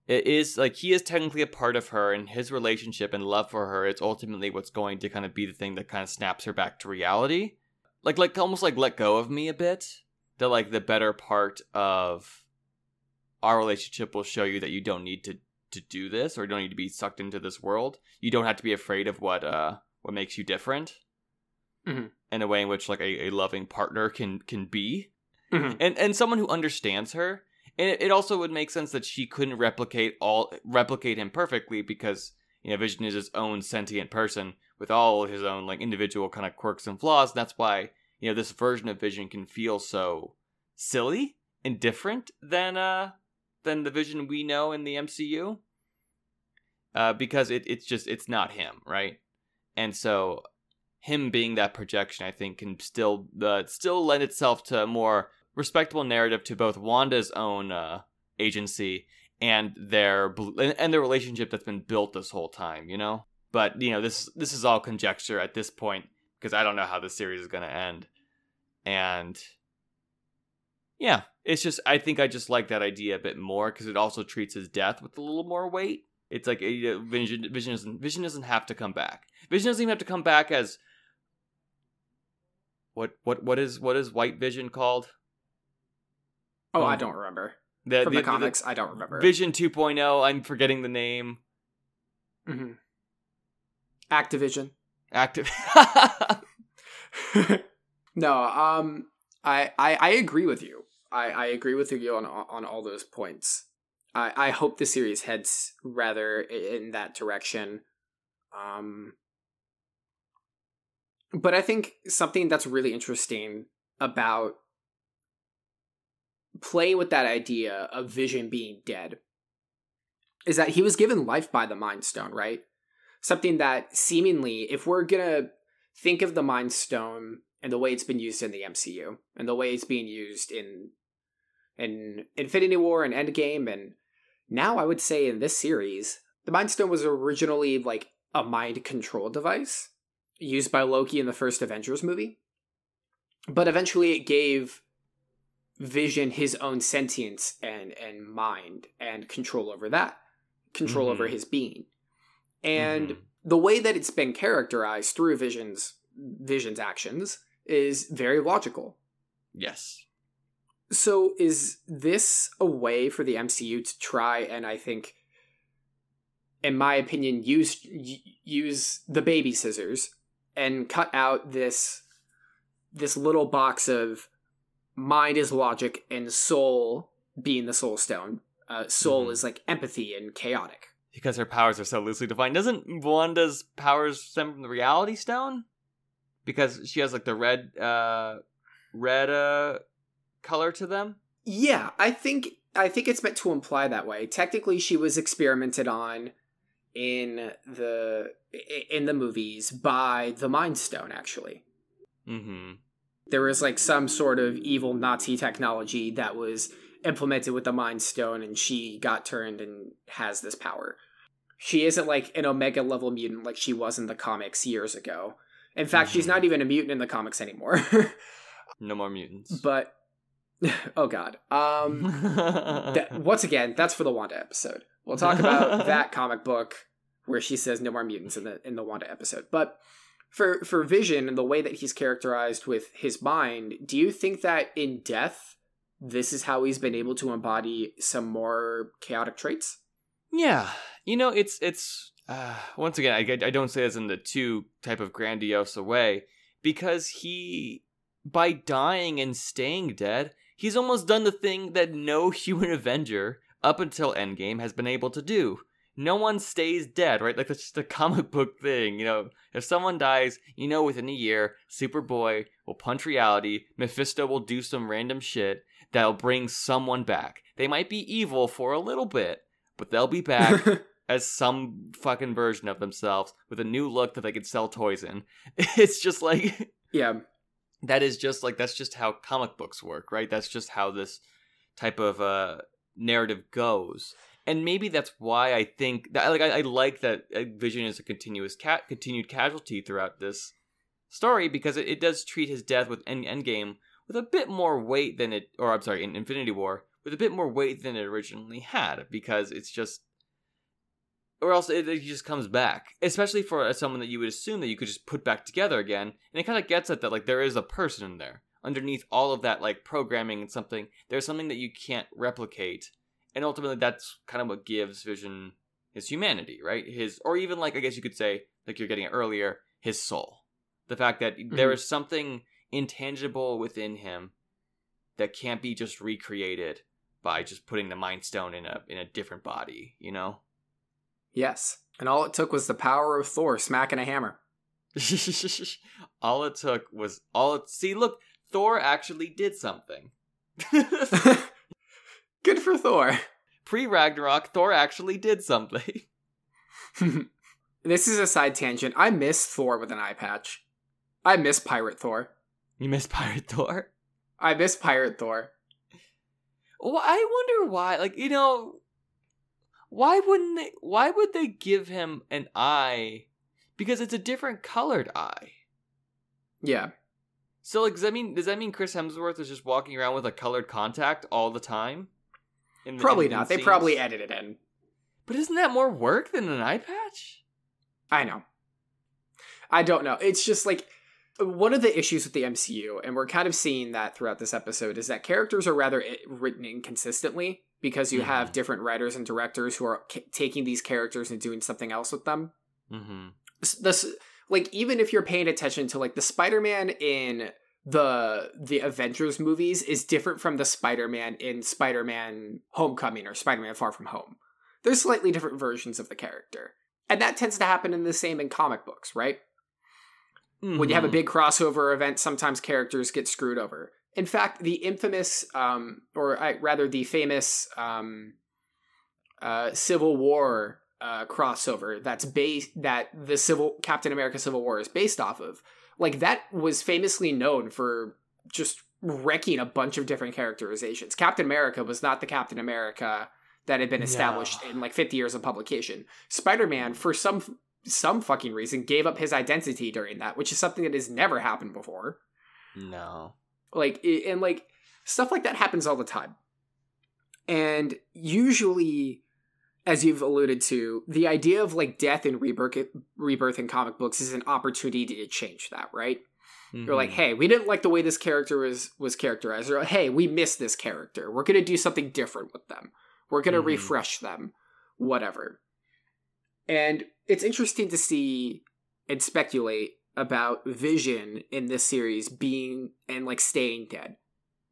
[SPEAKER 1] it is like he is technically a part of her, and his relationship and love for her is ultimately what's going to kind of be the thing that kind of snaps her back to reality. Like like almost like let go of me a bit. That like the better part of our relationship will show you that you don't need to to do this or you don't need to be sucked into this world. You don't have to be afraid of what uh what makes you different.
[SPEAKER 2] Mhm.
[SPEAKER 1] In a way in which like a, a loving partner can can be.
[SPEAKER 2] Mhm.
[SPEAKER 1] And and someone who understands her. And it, it also would make sense that she couldn't replicate all replicate him perfectly because you know Vision is his own sentient person with all his own like individual kind of quirks and flaws. And that's why you know this version of Vision can feel so silly and different than uh than the Vision we know in the MCU. Uh, because it, it's just it's not him, right? And so him being that projection, I think, can still uh, still lend itself to a more respectable narrative to both Wanda's own uh, agency and their and their relationship that's been built this whole time. You know? But you know, this this is all conjecture at this point because I don't know how the series is going to end. And yeah, it's just I think I just like that idea a bit more because it also treats his death with a little more weight. It's like Vision, Vision doesn't Vision doesn't have to come back. Vision doesn't even have to come back as what what what is what is White Vision called?
[SPEAKER 2] Oh, I
[SPEAKER 1] Um,
[SPEAKER 2] don't remember.
[SPEAKER 1] The,
[SPEAKER 2] From
[SPEAKER 1] the-
[SPEAKER 2] the,
[SPEAKER 1] the-
[SPEAKER 2] comics, I don't remember.
[SPEAKER 1] Vision 2.0. I'm forgetting the name.
[SPEAKER 2] hmm Activision.
[SPEAKER 1] Active.
[SPEAKER 2] no, um, I, I I agree with you. I, I agree with you on on all those points. I I hope the series heads rather in that direction. Um, but I think something that's really interesting about playing with that idea of Vision being dead is that he was given life by the Mind Stone, right? Something that seemingly, if we're gonna think of the Mind Stone and the way it's been used in the MCU and the way it's being used in in Infinity War and Endgame and now I would say in this series, the Mind Stone was originally like a mind control device used by Loki in the first Avengers movie. But eventually it gave Vision his own sentience and and mind and control over that. Control over
[SPEAKER 1] Mhm.
[SPEAKER 2] his being. And
[SPEAKER 1] Mhm.
[SPEAKER 2] the way that it's been characterized through Vision's Vision's actions is very logical.
[SPEAKER 1] yes.
[SPEAKER 2] So is this a way for the MCU to try and I think in my opinion use use the baby scissors and cut out this this little box of mind is logic and soul being the soul stone. Uh, soul
[SPEAKER 1] Mhm.
[SPEAKER 2] is like empathy and chaotic.
[SPEAKER 1] Because her powers are so loosely defined. Doesn't Wanda's powers stem from the Reality Stone? Because she has like the red, uh, red uh, color to them.
[SPEAKER 2] Yeah, I think I think it's meant to imply that way. Technically, she was experimented on in the in the movies by the Mind Stone. Actually,
[SPEAKER 1] Mm-hmm.
[SPEAKER 2] there was like some sort of evil Nazi technology that was implemented with the Mind Stone, and she got turned and has this power. She isn't like an Omega level mutant like she was in the comics years ago. In fact, she's
[SPEAKER 1] Mhm.
[SPEAKER 2] not even a mutant in the comics anymore.
[SPEAKER 1] No more mutants.
[SPEAKER 2] but oh god, um. that, once again, that's for the Wanda episode. We'll talk about that comic book where she says no more mutants in the in the Wanda episode. But for for Vision and the way that he's characterized with his mind, do you think that in death, this is how he's been able to embody some more chaotic traits?
[SPEAKER 1] Yeah, you know, it's it's uh, once again, I, I don't say this in the too type of grandiose way because he, by dying and staying dead, he's almost done the thing that no human Avenger up until Endgame has been able to do. No one stays dead, right? Like that's just a comic book thing, you know. If someone dies, you know, within a year, Superboy will punch reality. Mephisto will do some random shit that'll bring someone back. They might be evil for a little bit, but they'll be back as some fucking version of themselves with a new look that they could sell toys in. It's just like
[SPEAKER 2] yeah,
[SPEAKER 1] that is just like that's just how comic books work, right? That's just how this type of uh narrative goes. And maybe that's why I think that like I, I like that uh, Vision is a continuous cat continued casualty throughout this story because it, it does treat his death with End, Endgame with a bit more weight than it or I'm sorry, in Infinity War with a bit more weight than it originally had because it's just or else it, it just comes back. Especially for uh, someone that you would assume that you could just put back together again and it kind of gets at that like there is a person in there underneath all of that like programming and something. There's something that you can't replicate and ultimately that's kind of what gives vision his humanity right? His or even like i guess you could say like you're getting it earlier his soul. The fact that there
[SPEAKER 2] Mhm.
[SPEAKER 1] is something intangible within him that can't be just recreated by just putting the mind stone in a in a different body you know
[SPEAKER 2] yes. And all it took was the power of Thor smacking a hammer.
[SPEAKER 1] all it took was all it see look thor actually did something
[SPEAKER 2] Good for Thor.
[SPEAKER 1] pre ragnarok thor actually did something
[SPEAKER 2] this is a side tangent. I miss Thor with an eye patch. I miss Pirate Thor.
[SPEAKER 1] You miss pirate thor
[SPEAKER 2] I miss Pirate Thor.
[SPEAKER 1] well i wonder why like you know why wouldn't they why would they give him an eye because it's a different colored eye.
[SPEAKER 2] Yeah.
[SPEAKER 1] So like, does that mean does that mean Chris Hemsworth is just walking around with a colored contact all the time?
[SPEAKER 2] The, probably not. In they probably edited it in.
[SPEAKER 1] But isn't that more work than an eye patch?
[SPEAKER 2] I know. I don't know. It's just like one of the issues with the MCU, and we're kind of seeing that throughout this episode, is that characters are rather written inconsistently because you mm-hmm. have different writers and directors who are c- taking these characters and doing something else with them. Mm-hmm. This, like, even if you're paying attention to like the Spider-Man in the the Avengers movies is different from the Spider-Man in Spider-Man Homecoming or Spider-Man Far From Home. They're slightly different versions of the character. And that tends to happen in the same in comic books, right? Mm-hmm. When you have a mm-hmm. big crossover event, sometimes characters get screwed over. In fact, the infamous, um, or I, rather the famous um, uh, Civil War uh, crossover that's based that the Civil Captain America Civil War is based off of, like that was famously known for just wrecking a bunch of different characterizations. Captain America was not the Captain America that had been established no. in like 50 years of publication. Spider-Man, for some some fucking reason, gave up his identity during that, which is something that has never happened before.
[SPEAKER 1] No.
[SPEAKER 2] Like and like stuff like that happens all the time. And usually as you've alluded to, the idea of like death and rebirth rebirth in comic books is an opportunity to change that, right? Mm-hmm. You're like, mm-hmm. hey, we didn't like the way this character was was characterized, or hey, we missed this character. We're gonna do something different with them. We're going to mm-hmm. refresh them, whatever. And it's interesting to see and speculate about Vision in this series being and like staying dead.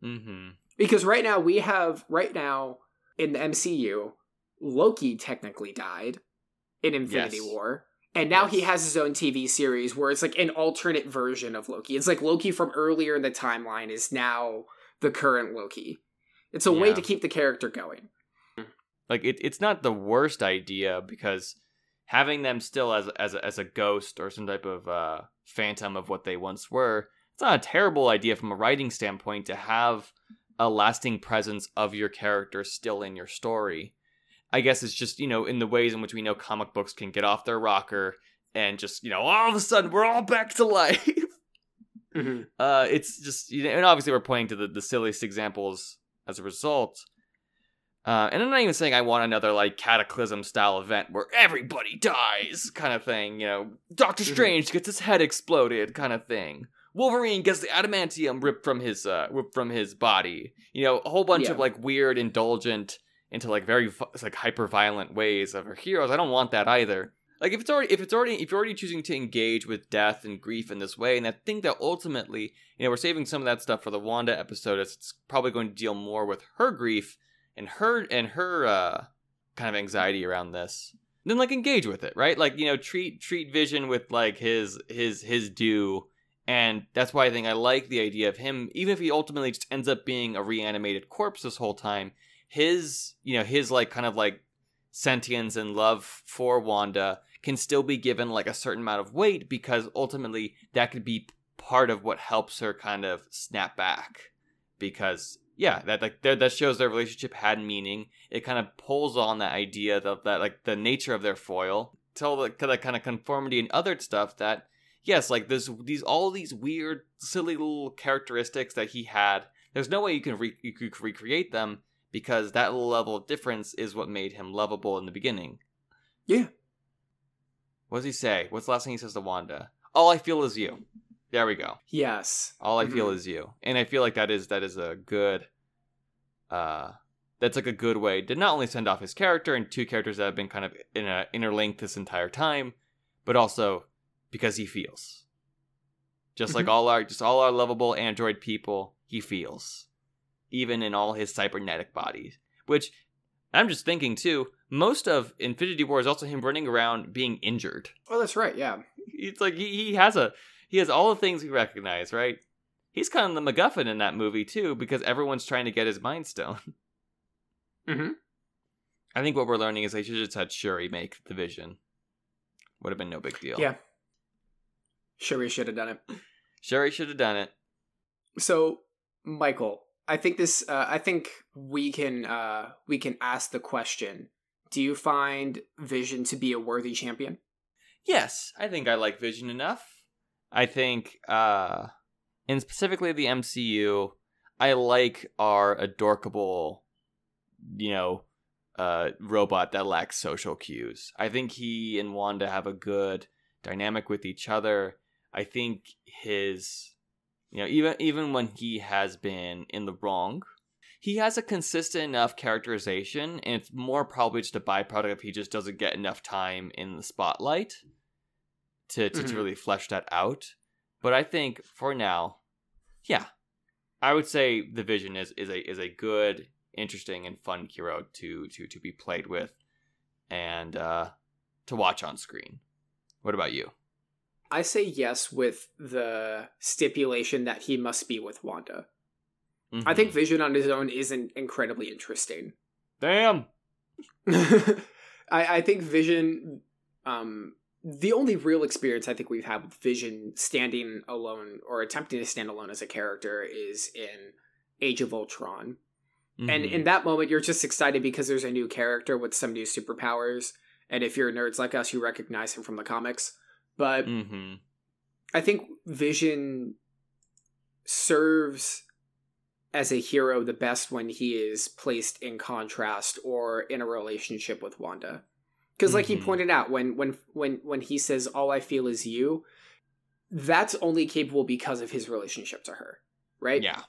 [SPEAKER 2] Mm-hmm. Because right now we have right now in the MCU, Loki technically died in Infinity yes. War. And now yes. he has his own TV series where it's like an alternate version of Loki. It's like Loki from earlier in the timeline is now the current Loki. It's a yeah. way to keep the character going.
[SPEAKER 1] Like it, it's not the worst idea because having them still as as a, as a ghost or some type of uh, phantom of what they once were, it's not a terrible idea from a writing standpoint to have a lasting presence of your character still in your story. I guess it's just you know in the ways in which we know comic books can get off their rocker and just you know all of a sudden we're all back to life. mm-hmm. uh, it's just you know, and obviously we're pointing to the, the silliest examples as a result. Uh, and I'm not even saying I want another like cataclysm style event where everybody dies kind of thing. You know, Doctor mm-hmm. Strange gets his head exploded kind of thing. Wolverine gets the adamantium ripped from his uh ripped from his body. You know, a whole bunch yeah. of like weird, indulgent into like very like hyper violent ways of our heroes. I don't want that either. Like if it's already if it's already if you're already choosing to engage with death and grief in this way, and I think that ultimately, you know, we're saving some of that stuff for the Wanda episode. It's probably going to deal more with her grief and her and her uh, kind of anxiety around this then like engage with it right? Like you know treat treat vision with like his his his due. And that's why i think i like the idea of him even if he ultimately just ends up being a reanimated corpse this whole time his you know his like kind of like sentience and love for wanda can still be given like a certain amount of weight because ultimately that could be part of what helps her kind of snap back because yeah, that like that shows their relationship had meaning. It kind of pulls on that idea of that like the nature of their foil, tell the, the kind of conformity and other stuff that yes, like this these all these weird silly little characteristics that he had. There's no way you can re- you could recreate them because that level of difference is what made him lovable in the beginning.
[SPEAKER 2] Yeah.
[SPEAKER 1] What does he say? What's the last thing he says to Wanda? All I feel is you. There we go.
[SPEAKER 2] Yes.
[SPEAKER 1] All I mm-hmm. feel is you. And I feel like that is that is a good uh that's like a good way to not only send off his character and two characters that have been kind of in a interlinked this entire time, but also because he feels. Just mm-hmm. like all our just all our lovable android people, he feels. Even in all his cybernetic bodies. Which I'm just thinking too, most of Infinity War is also him running around being injured.
[SPEAKER 2] Oh, that's right, yeah.
[SPEAKER 1] It's like he, he has a he has all the things we recognize, right? He's kind of the MacGuffin in that movie too, because everyone's trying to get his Mind Stone. mm-hmm. I think what we're learning is they should have just had Shuri make the Vision. Would have been no big deal.
[SPEAKER 2] Yeah. Shuri should have done it.
[SPEAKER 1] Shuri should have done it.
[SPEAKER 2] So, Michael, I think this. Uh, I think we can. Uh, we can ask the question: Do you find Vision to be a worthy champion?
[SPEAKER 1] Yes, I think I like Vision enough. I think, uh, and specifically the MCU, I like our adorkable, you know, uh, robot that lacks social cues. I think he and Wanda have a good dynamic with each other. I think his, you know, even even when he has been in the wrong, he has a consistent enough characterization, and it's more probably just a byproduct if he just doesn't get enough time in the spotlight to to,
[SPEAKER 2] Mhm.
[SPEAKER 1] to really flesh that out. But I think for now, yeah, I would say the Vision is is a is a good, interesting, and fun hero to to to be played with, and uh, to watch on screen. What about you?
[SPEAKER 2] I say yes with the stipulation that he must be with Wanda. I think
[SPEAKER 1] Mhm.
[SPEAKER 2] Vision on his own isn't incredibly interesting.
[SPEAKER 1] damn.
[SPEAKER 2] I, I think Vision, um, the only real experience I think we've had with Vision standing alone or attempting to stand alone as a character is in Age of Ultron. And
[SPEAKER 1] Mhm.
[SPEAKER 2] in that moment, you're just excited because there's a new character with some new superpowers. And if you're nerds like us, you recognize him from the comics. But
[SPEAKER 1] Mhm.
[SPEAKER 2] I think Vision serves as a hero the best when he is placed in contrast or in a relationship with Wanda. Because like he
[SPEAKER 1] Mhm.
[SPEAKER 2] pointed out when when when when he says all I feel is you, that's only capable because of his relationship to her, right?
[SPEAKER 1] yeah.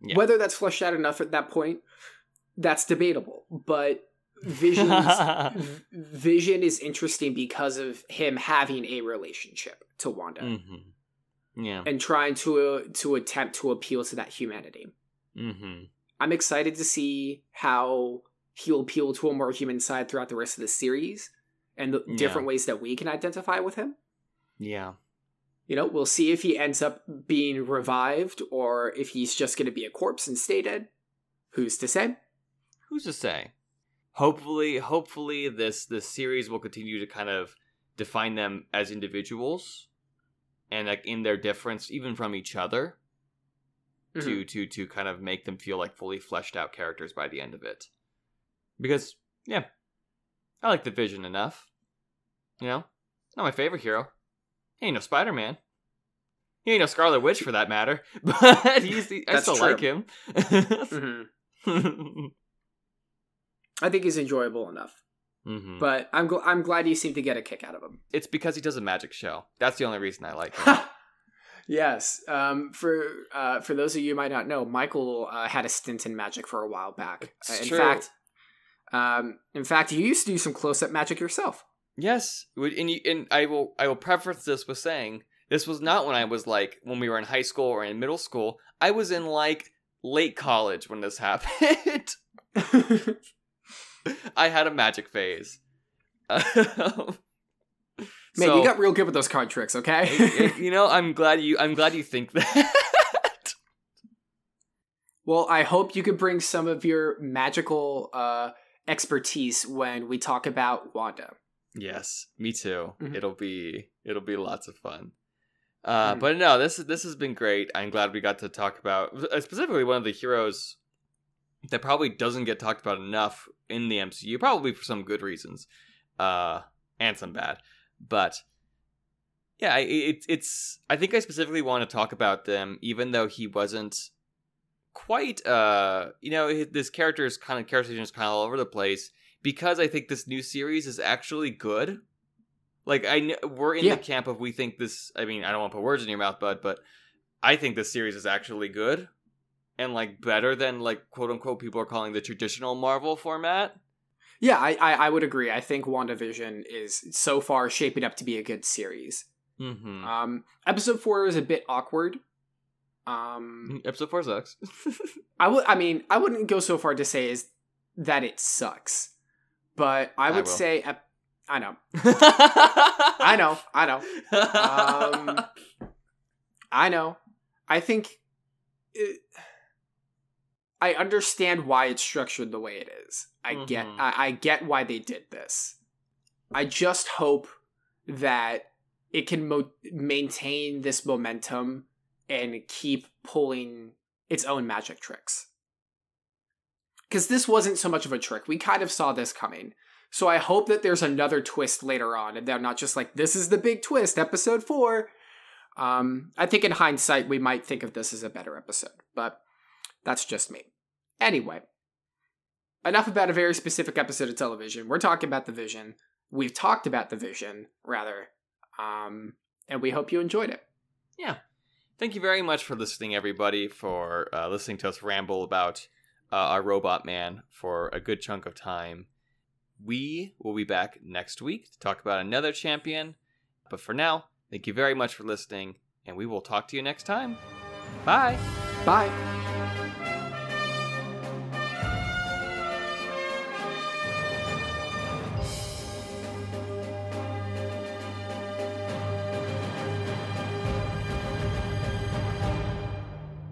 [SPEAKER 1] Yeah.
[SPEAKER 2] Whether that's fleshed out enough at that point, that's debatable. But Vision's Vision is interesting because of him having a relationship to Wanda
[SPEAKER 1] hmm Yeah.
[SPEAKER 2] and trying to uh, to attempt to appeal to that humanity.
[SPEAKER 1] hmm
[SPEAKER 2] I'm excited to see how he'll appeal to a more human side throughout the rest of the series and the
[SPEAKER 1] Yeah.
[SPEAKER 2] different ways that we can identify with him.
[SPEAKER 1] Yeah.
[SPEAKER 2] You know, we'll see if he ends up being revived or if he's just going to be a corpse and stay dead. Who's to say?
[SPEAKER 1] Who's to say? Hopefully, hopefully this this series will continue to kind of define them as individuals and like in their difference even from each other
[SPEAKER 2] Mm-hmm.
[SPEAKER 1] to to to kind of make them feel like fully fleshed out characters by the end of it. Because yeah, I like the Vision enough. You know, not my favorite hero. He ain't no Spider Man. He ain't no Scarlet Witch for that matter. But he's I still
[SPEAKER 2] true.
[SPEAKER 1] like him.
[SPEAKER 2] Mhm. I think he's enjoyable enough,
[SPEAKER 1] Mhm.
[SPEAKER 2] but I'm gl- I'm glad you seem to get a kick out of him.
[SPEAKER 1] It's because he does a magic show. That's the only reason I like him.
[SPEAKER 2] yes. Um, for uh, for those of you who might not know, Michael uh, had a stint in magic for a while back. Uh, in fact, um, in fact, you used to do some close up magic yourself.
[SPEAKER 1] yes, and you, and I will I will preface this with saying this was not when I was like when we were in high school or in middle school. I was in like late college when this happened. I had a magic phase.
[SPEAKER 2] Man,
[SPEAKER 1] so,
[SPEAKER 2] you got real good with those card tricks. Okay.
[SPEAKER 1] you know, I'm glad you I'm glad you think that.
[SPEAKER 2] well, I hope you could bring some of your magical uh, expertise when we talk about Wanda.
[SPEAKER 1] Yes, me too.
[SPEAKER 2] Mhm.
[SPEAKER 1] It'll be it'll be lots of fun. Uh,
[SPEAKER 2] Mhm.
[SPEAKER 1] But no, this this has been great. I'm glad we got to talk about uh, specifically one of the heroes that probably doesn't get talked about enough in the MCU, probably for some good reasons, uh, and some bad. But yeah, it, it's. I think I specifically want to talk about them, even though he wasn't quite. Uh, you know, this character is kind of characterization is kind of all over the place because I think this new series is actually good. Like I, kn- we're in
[SPEAKER 2] Yeah.
[SPEAKER 1] the camp of we think this. I mean, I don't want to put words in your mouth, bud, but I think this series is actually good and like better than like quote unquote people are calling the traditional Marvel format.
[SPEAKER 2] Yeah, I, I I would agree. I think WandaVision is so far shaping up to be a good series.
[SPEAKER 1] Mm-hmm.
[SPEAKER 2] Um, episode four is a bit awkward. Um,
[SPEAKER 1] Episode four sucks.
[SPEAKER 2] I would. I mean, I wouldn't go so far to say is that it sucks, but I
[SPEAKER 1] I
[SPEAKER 2] would
[SPEAKER 1] will.
[SPEAKER 2] say ep- I know, I
[SPEAKER 1] I
[SPEAKER 2] know, I know, Um, I know. I think it, I understand why it's structured the way it is. I get.
[SPEAKER 1] Mhm.
[SPEAKER 2] I, I get why they did this. I just hope that it can mo- maintain this momentum and keep pulling its own magic tricks. Because this wasn't so much of a trick. We kind of saw this coming. So I hope that there's another twist later on, and they're not just like, this is the big twist, episode four. Um, I think in hindsight, we might think of this as a better episode, but that's just me. Anyway, enough about a very specific episode of television. We're talking about the vision. We've talked about the vision, rather. Um, and we hope you enjoyed it.
[SPEAKER 1] Yeah. Thank you very much for listening, everybody, for uh, listening to us ramble about uh, our robot man for a good chunk of time. We will be back next week to talk about another champion. But for now, thank you very much for listening, and we will talk to you next time. Bye.
[SPEAKER 2] Bye.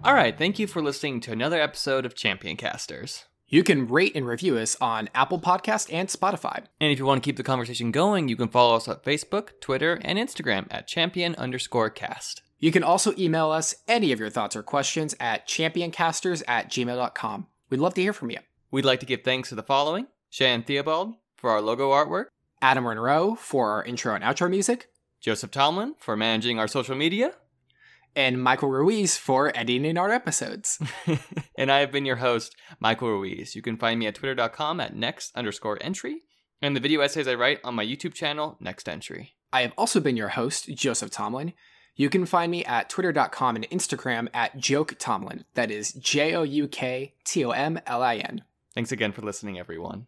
[SPEAKER 1] All right, thank you for listening to another episode of Champion Casters.
[SPEAKER 2] You can rate and review us on Apple Podcast and Spotify.
[SPEAKER 1] And if you want to keep the conversation going, you can follow us on Facebook, Twitter, and Instagram at champion underscore cast.
[SPEAKER 2] You can also email us any of your thoughts or questions at championcasters at gmail.com. We'd love to hear from you.
[SPEAKER 1] We'd like to give thanks to the following Shan Theobald for our logo artwork,
[SPEAKER 2] Adam Monroe for our intro and outro music,
[SPEAKER 1] Joseph Tomlin for managing our social media,
[SPEAKER 2] and Michael Ruiz for editing our episodes.
[SPEAKER 1] and I have been your host, Michael Ruiz. You can find me at twitter.com at next underscore entry, and the video essays I write on my YouTube channel, Next Entry.
[SPEAKER 2] I have also been your host, Joseph Tomlin. You can find me at twitter.com and Instagram at Jouk Tomlin. That is J O U K T O M L I N.
[SPEAKER 1] Thanks again for listening, everyone.